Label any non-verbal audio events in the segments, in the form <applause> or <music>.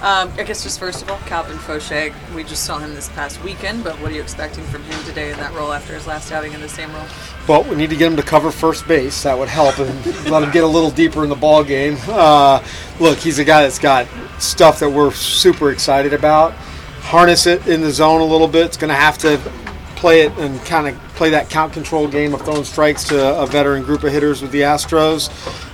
Um, I guess just first of all, Calvin Faucher, we just saw him this past weekend, but what are you expecting from him today in that role after his last outing in the same role? Well, we need to get him to cover first base. That would help and <laughs> let him get a little deeper in the ball game. Uh, look, he's a guy that's got stuff that we're super excited about. Harness it in the zone a little bit. It's going to have to play it and kind of play that count control game of throwing strikes to a veteran group of hitters with the Astros,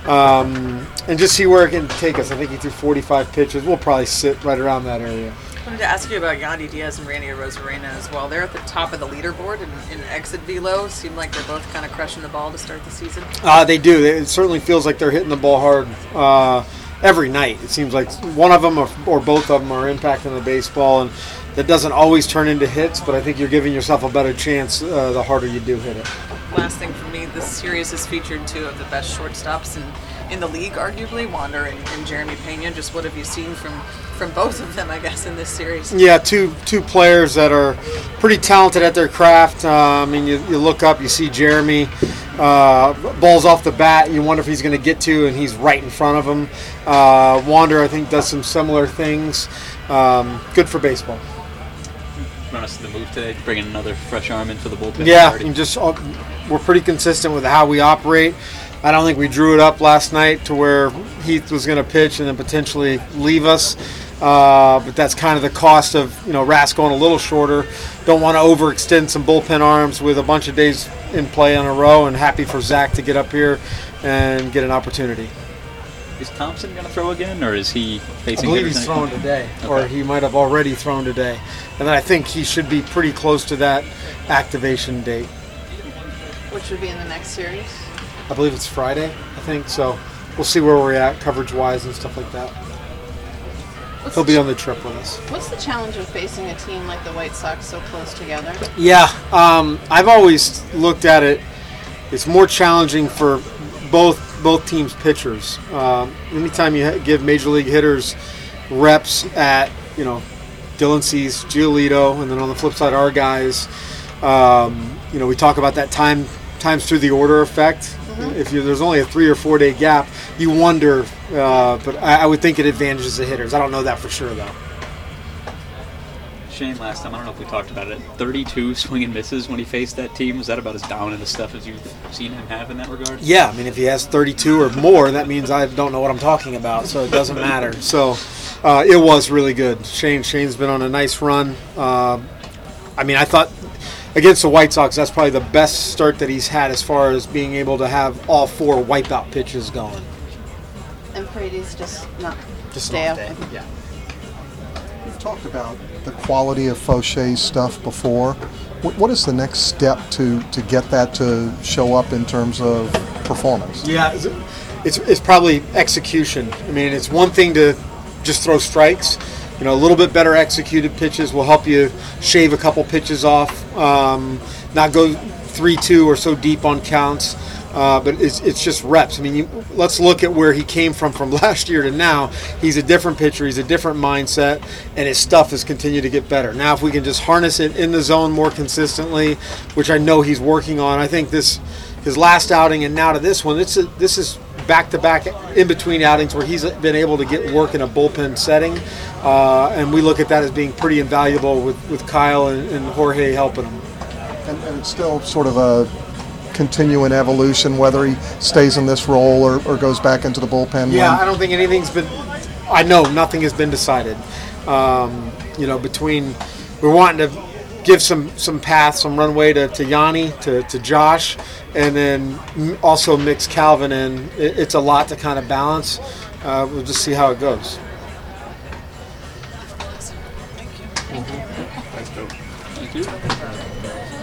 um, and just see where it can take us. I think he threw 45 pitches. We'll probably sit right around that area. I wanted to ask you about Yandy Diaz and Randy Arozarena as well. They're at the top of the leaderboard in, in exit velo. Seem like they're both kind of crushing the ball to start the season. Uh, they do. It certainly feels like they're hitting the ball hard uh, every night. It seems like one of them or, or both of them are impacting the baseball, and that doesn't always turn into hits. But I think you're giving yourself a better chance uh, the harder you do hit it. Last thing for me, this series has featured two of the best shortstops in, in the league, arguably, Wander and, and Jeremy Pena. Just what have you seen from from both of them, I guess, in this series? Yeah, two two players that are pretty talented at their craft. Uh, I mean, you, you look up, you see Jeremy. Uh, balls off the bat, you wonder if he's going to get to, and he's right in front of him. Uh, Wander, I think, does some similar things. Um, good for baseball. Us the move today, bringing another fresh arm in for the bullpen. Yeah, and just uh, we're pretty consistent with how we operate. I don't think we drew it up last night to where Heath was going to pitch and then potentially leave us. Uh, but that's kind of the cost of you know Ras going a little shorter. Don't want to overextend some bullpen arms with a bunch of days in play in a row. And happy for Zach to get up here and get an opportunity. Is Thompson going to throw again, or is he facing? I facing? believe hitters he's next thrown time? today, or he might have already thrown today. And I think he should be pretty close to that activation date. which would be in the next series. I believe it's Friday, I think. So we'll see where we're at coverage wise and stuff like that. What's He'll be on the trip with us. What's the challenge of facing a team like the White Sox so close together? Yeah, um, I've always looked at it. It's more challenging for both both teams' pitchers. Um, anytime you give major league hitters reps at you know Dylan Cease, Giolito, and then on the flip side our guys. Um, you know we talk about that time times through the order effect. If you, there's only a three or four day gap, you wonder. Uh, but I, I would think it advantages the hitters. I don't know that for sure though. Shane, last time I don't know if we talked about it. 32 <laughs> swing and misses when he faced that team. Was that about as down in the stuff as you've seen him have in that regard? Yeah, I mean, if he has 32 or more, that means I don't know what I'm talking about, so it doesn't matter. So uh, it was really good. Shane Shane's been on a nice run. Uh, I mean, I thought against the White Sox, that's probably the best start that he's had as far as being able to have all four wipeout pitches going. And Paredes just not Just stay an up. off. Yeah. Talked about the quality of Faucher's stuff before. What, is the next step to, to get that to show up in terms of performance? Yeah, it's, it's, probably execution. I mean, it's one thing to just throw strikes. You know, a little bit better executed pitches will help you shave a couple pitches off, um, not go three-two or so deep on counts. Uh, but it's, it's just reps. I mean, you, let's look at where he came from from <laughs> last year to now. He's a different pitcher. He's a different mindset, and his stuff has continued to get better. Now, if we can just harness it in the zone more consistently, which I know he's working on, I think this his last outing and now to this one, this is this is back to back in between outings where he's been able to get work in a bullpen setting, uh, and we look at that as being pretty invaluable with, with Kyle and, and Jorge helping him. And, and it's still sort of a continuing evolution, whether he stays in this role or, or goes back into the bullpen. Yeah, when- I don't think anything's been. I know nothing has been decided. Um, you know, between we're wanting to give some some path, some runway to, to Yonny, to, to Josh, and then also mix Calvin in. It, it's a lot to kind of balance. Uh, we'll just see how it goes. Thank you.